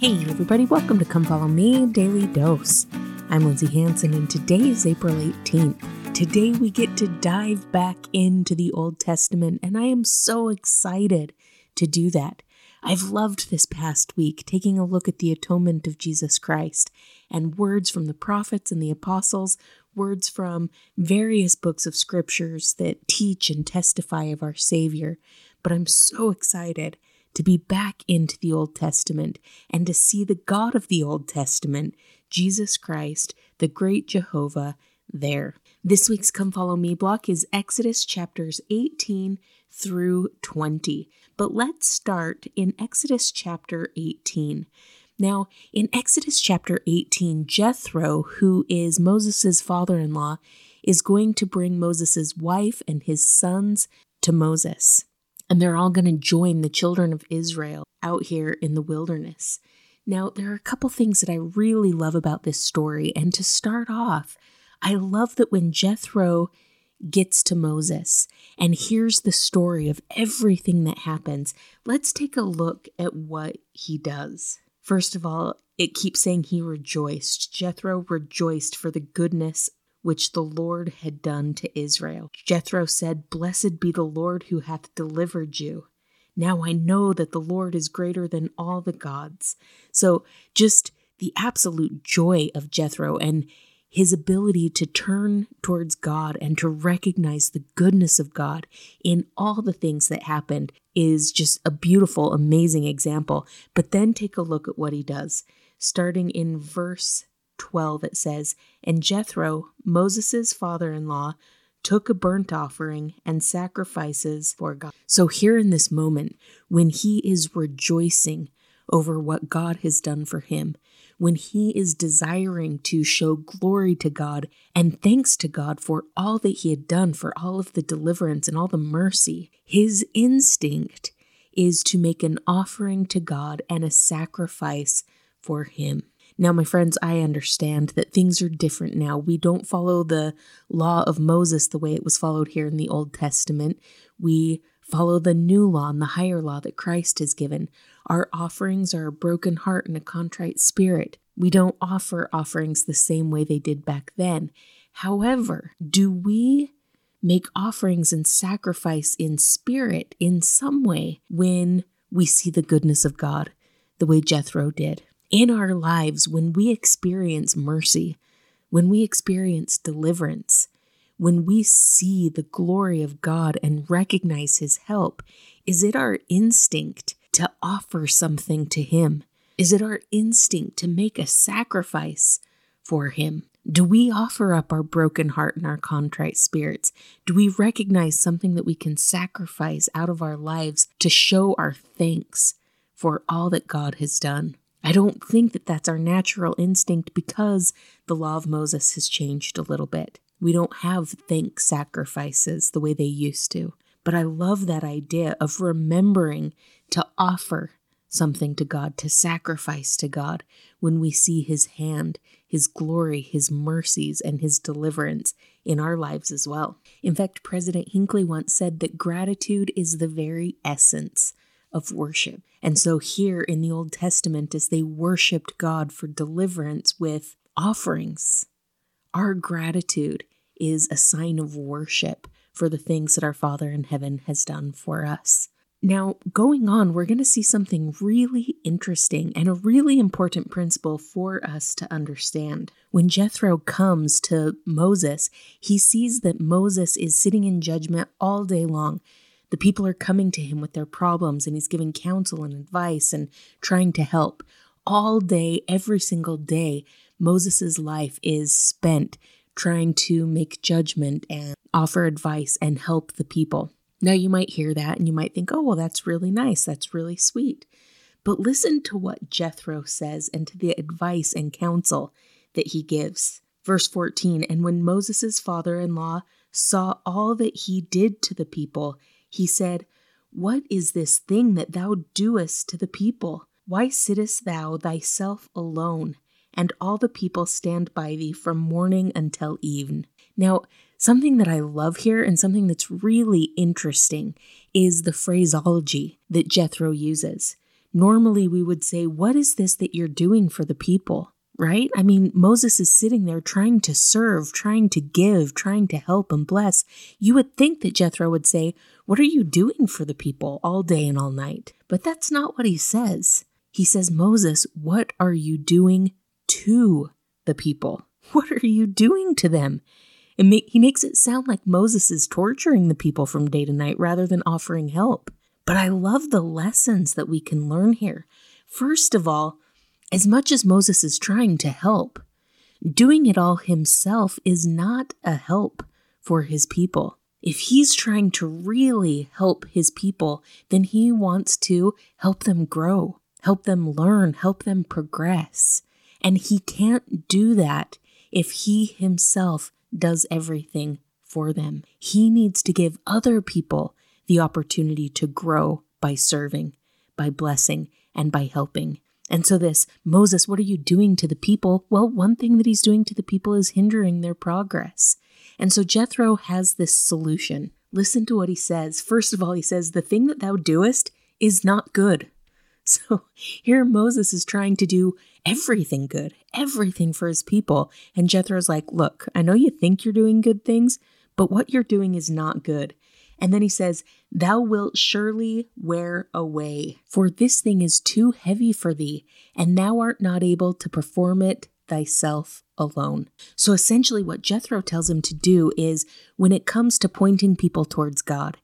Hey, everybody, welcome to Come Follow Me Daily Dose. I'm Lindsay Hanson, and today is April 18th. Today, we get to dive back into the Old Testament, and I am so excited to do that. I've loved this past week taking a look at the atonement of Jesus Christ and words from the prophets and the apostles, words from various books of scriptures that teach and testify of our Savior. But I'm so excited to be back into the Old Testament and to see the God of the Old Testament, Jesus Christ, the great Jehovah, there. This week's Come Follow Me block is Exodus chapters 18 through 20. But let's start in Exodus chapter 18. Now, in Exodus chapter 18, Jethro, who is Moses' father in law, is going to bring Moses' wife and his sons to Moses. And they're all going to join the children of Israel out here in the wilderness. Now, there are a couple things that I really love about this story. And to start off, I love that when Jethro gets to Moses and hears the story of everything that happens, let's take a look at what he does. First of all, it keeps saying he rejoiced. Jethro rejoiced for the goodness which the Lord had done to Israel. Jethro said, Blessed be the Lord who hath delivered you. Now I know that the Lord is greater than all the gods. So just the absolute joy of Jethro and his ability to turn towards God and to recognize the goodness of God in all the things that happened is just a beautiful, amazing example. But then take a look at what he does. Starting in verse 12, it says, And Jethro, Moses' father in law, took a burnt offering and sacrifices for God. So, here in this moment, when he is rejoicing over what God has done for him, when he is desiring to show glory to God and thanks to God for all that he had done, for all of the deliverance and all the mercy, his instinct is to make an offering to God and a sacrifice for him. Now, my friends, I understand that things are different now. We don't follow the law of Moses the way it was followed here in the Old Testament. We follow the new law and the higher law that Christ has given. Our offerings are a broken heart and a contrite spirit. We don't offer offerings the same way they did back then. However, do we make offerings and sacrifice in spirit in some way when we see the goodness of God, the way Jethro did? In our lives, when we experience mercy, when we experience deliverance, when we see the glory of God and recognize His help, is it our instinct to offer something to Him? Is it our instinct to make a sacrifice for Him? Do we offer up our broken heart and our contrite spirits? Do we recognize something that we can sacrifice out of our lives to show our thanks for all that God has done? I don't think that that's our natural instinct because the law of Moses has changed a little bit. We don't have thank sacrifices the way they used to. But I love that idea of remembering to offer something to God, to sacrifice to God when we see His hand, His glory, His mercies, and His deliverance in our lives as well. In fact, President Hinckley once said that gratitude is the very essence of worship. And so, here in the Old Testament, as they worshiped God for deliverance with offerings, our gratitude is a sign of worship for the things that our Father in heaven has done for us. Now, going on, we're going to see something really interesting and a really important principle for us to understand. When Jethro comes to Moses, he sees that Moses is sitting in judgment all day long. The people are coming to him with their problems, and he's giving counsel and advice and trying to help. All day, every single day, Moses' life is spent trying to make judgment and offer advice and help the people. Now, you might hear that and you might think, oh, well, that's really nice. That's really sweet. But listen to what Jethro says and to the advice and counsel that he gives. Verse 14 And when Moses' father in law saw all that he did to the people, he said, What is this thing that thou doest to the people? Why sittest thou thyself alone? and all the people stand by thee from morning until even. Now, something that I love here and something that's really interesting is the phraseology that Jethro uses. normally we would say, What is this that you're doing for the people? Right? I mean, Moses is sitting there trying to serve, trying to give, trying to help and bless. You would think that Jethro would say, What are you doing for the people all day and all night? But that's not what he says. He says, Moses, what are you doing to the people? What are you doing to them? And he makes it sound like Moses is torturing the people from day to night rather than offering help. But I love the lessons that we can learn here. First of all, as much as Moses is trying to help, doing it all himself is not a help for his people. If he's trying to really help his people, then he wants to help them grow, help them learn, help them progress. And he can't do that if he himself does everything for them. He needs to give other people the opportunity to grow by serving, by blessing, and by helping. And so, this, Moses, what are you doing to the people? Well, one thing that he's doing to the people is hindering their progress. And so, Jethro has this solution. Listen to what he says. First of all, he says, The thing that thou doest is not good. So here Moses is trying to do everything good, everything for his people. And Jethro's like, Look, I know you think you're doing good things, but what you're doing is not good. And then he says, Thou wilt surely wear away, for this thing is too heavy for thee, and thou art not able to perform it thyself alone. So essentially, what Jethro tells him to do is when it comes to pointing people towards God,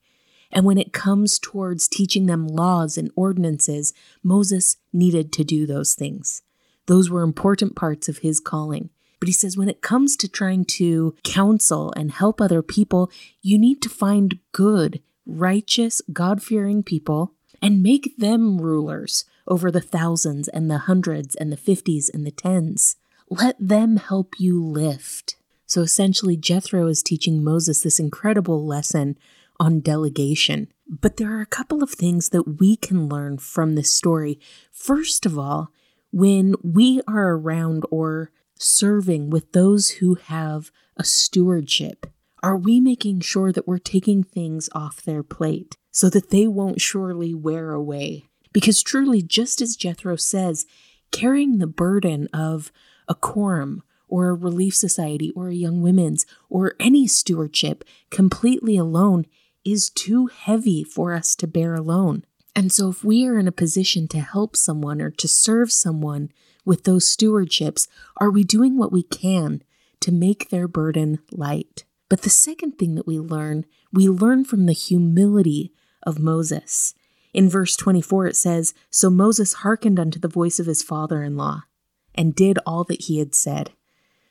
and when it comes towards teaching them laws and ordinances, Moses needed to do those things. Those were important parts of his calling. But he says when it comes to trying to counsel and help other people, you need to find good, righteous, God fearing people and make them rulers over the thousands and the hundreds and the fifties and the tens. Let them help you lift. So essentially, Jethro is teaching Moses this incredible lesson on delegation. But there are a couple of things that we can learn from this story. First of all, when we are around or serving with those who have a stewardship, are we making sure that we're taking things off their plate so that they won't surely wear away? Because truly, just as Jethro says, carrying the burden of a quorum or a relief society or a young women's or any stewardship completely alone is too heavy for us to bear alone. And so, if we are in a position to help someone or to serve someone with those stewardships, are we doing what we can to make their burden light? But the second thing that we learn, we learn from the humility of Moses. In verse 24, it says So Moses hearkened unto the voice of his father in law and did all that he had said.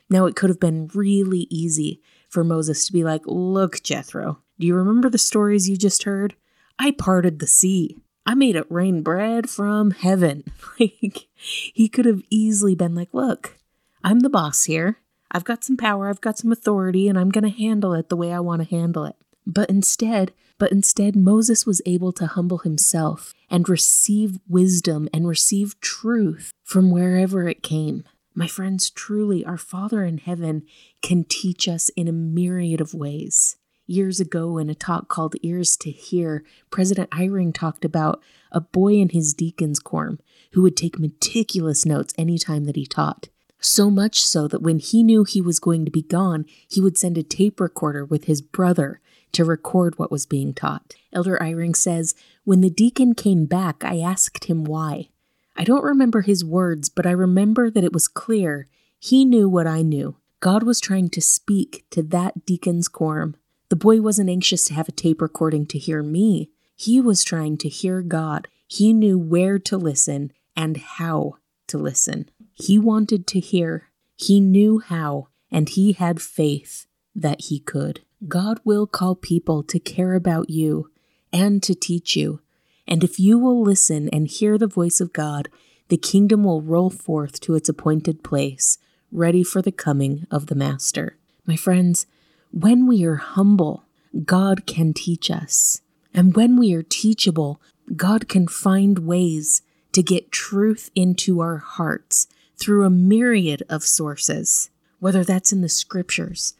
Now, it could have been really easy for Moses to be like, Look, Jethro, do you remember the stories you just heard? I parted the sea. I made it rain bread from heaven. Like, he could have easily been like, Look, I'm the boss here. I've got some power, I've got some authority, and I'm going to handle it the way I want to handle it. But instead, but instead, Moses was able to humble himself and receive wisdom and receive truth from wherever it came. My friends, truly, our Father in heaven can teach us in a myriad of ways. Years ago, in a talk called Ears to Hear, President Eyring talked about a boy in his deacon's quorum who would take meticulous notes any time that he taught. So much so that when he knew he was going to be gone, he would send a tape recorder with his brother to record what was being taught. Elder Eyring says, When the deacon came back, I asked him why. I don't remember his words, but I remember that it was clear he knew what I knew. God was trying to speak to that deacon's quorum. The boy wasn't anxious to have a tape recording to hear me. He was trying to hear God. He knew where to listen and how to listen. He wanted to hear. He knew how, and he had faith that he could. God will call people to care about you and to teach you. And if you will listen and hear the voice of God, the kingdom will roll forth to its appointed place, ready for the coming of the Master. My friends, when we are humble, God can teach us. And when we are teachable, God can find ways to get truth into our hearts through a myriad of sources, whether that's in the scriptures,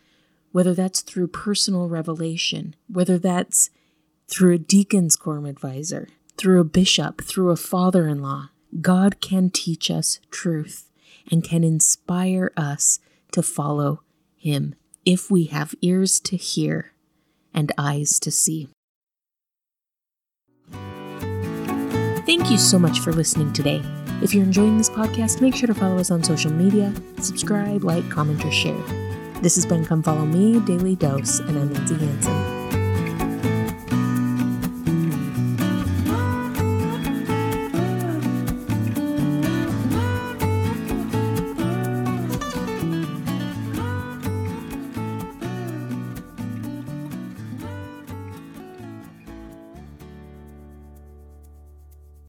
whether that's through personal revelation, whether that's through a deacon's quorum advisor, through a bishop, through a father in law. God can teach us truth and can inspire us to follow Him if we have ears to hear and eyes to see. Thank you so much for listening today. If you're enjoying this podcast, make sure to follow us on social media, subscribe, like, comment, or share. This has been Come Follow Me, Daily Dose, and I'm Lindsay Hanson.